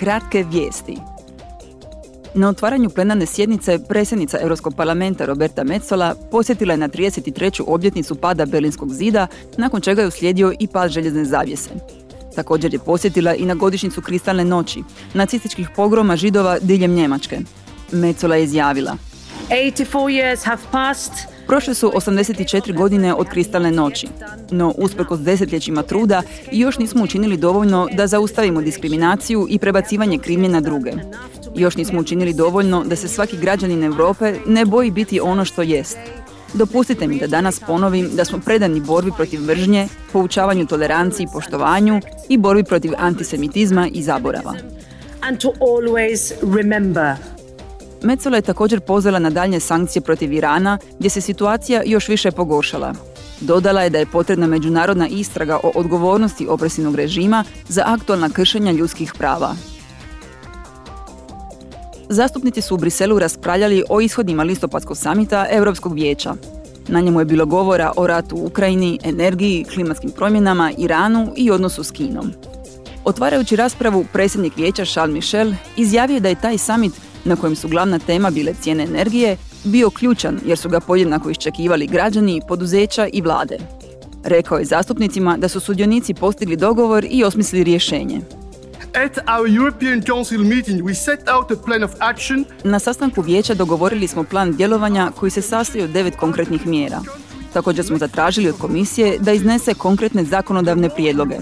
kratke vijesti. Na otvaranju plenarne sjednice predsjednica Europskog parlamenta Roberta Metzola posjetila je na 33. obljetnicu pada Berlinskog zida, nakon čega je uslijedio i pad željezne zavjese. Također je posjetila i na godišnjicu kristalne noći, nacističkih pogroma židova diljem Njemačke. Metzola je izjavila. 84 years have passed Prošle su 84 godine od kristalne noći, no usprkos desetljećima truda još nismo učinili dovoljno da zaustavimo diskriminaciju i prebacivanje krivnje na druge. Još nismo učinili dovoljno da se svaki građanin Europe ne boji biti ono što jest. Dopustite mi da danas ponovim da smo predani borbi protiv mržnje, poučavanju toleranciji i poštovanju i borbi protiv antisemitizma i zaborava. And to always remember Metzola je također pozvala na daljnje sankcije protiv Irana, gdje se situacija još više pogoršala. Dodala je da je potrebna međunarodna istraga o odgovornosti opresivnog režima za aktualna kršenja ljudskih prava. Zastupnici su u Briselu raspravljali o ishodima listopadskog samita Europskog vijeća. Na njemu je bilo govora o ratu u Ukrajini, energiji, klimatskim promjenama, Iranu i odnosu s Kinom. Otvarajući raspravu, predsjednik vijeća Charles Michel izjavio da je taj samit na kojem su glavna tema bile cijene energije, bio ključan jer su ga podjednako iščekivali građani, poduzeća i vlade. Rekao je zastupnicima da su sudionici postigli dogovor i osmislili rješenje. At our European Council meeting we set out a plan of action. Na sastanku vijeća dogovorili smo plan djelovanja koji se sastoji od devet konkretnih mjera. Također smo zatražili od komisije da iznese konkretne zakonodavne prijedloge.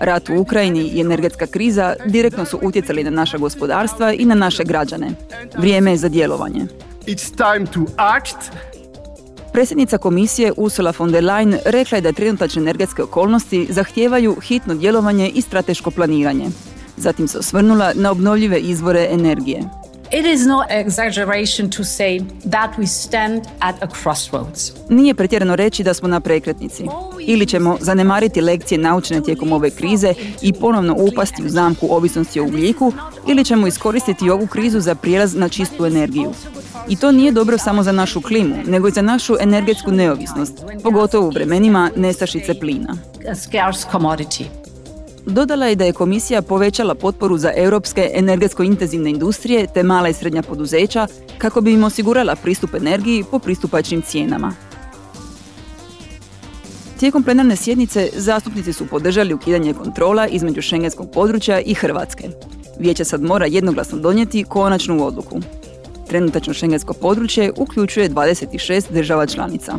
Rat u Ukrajini i energetska kriza direktno su utjecali na naša gospodarstva i na naše građane. Vrijeme je za djelovanje. It's time to act. Predsjednica komisije Ursula von der Leyen rekla je da trenutačne energetske okolnosti zahtijevaju hitno djelovanje i strateško planiranje. Zatim se osvrnula na obnovljive izvore energije. It is no exaggeration to say that we stand at a crossroads. Nije pretjerano reći da smo na prekretnici. Ili ćemo zanemariti lekcije naučene tijekom ove krize i ponovno upasti u zamku ovisnosti o ugljiku, ili ćemo iskoristiti ovu krizu za prijelaz na čistu energiju. I to nije dobro samo za našu klimu, nego i za našu energetsku neovisnost, pogotovo u vremenima nestašice plina. A scarce commodity. Dodala je da je komisija povećala potporu za europske energetsko intenzivne industrije te mala i srednja poduzeća kako bi im osigurala pristup energiji po pristupačnim cijenama. Tijekom plenarne sjednice zastupnici su podržali ukidanje kontrola između šengenskog područja i Hrvatske. Vijeće sad mora jednoglasno donijeti konačnu odluku. Trenutačno šengensko područje uključuje 26 država članica.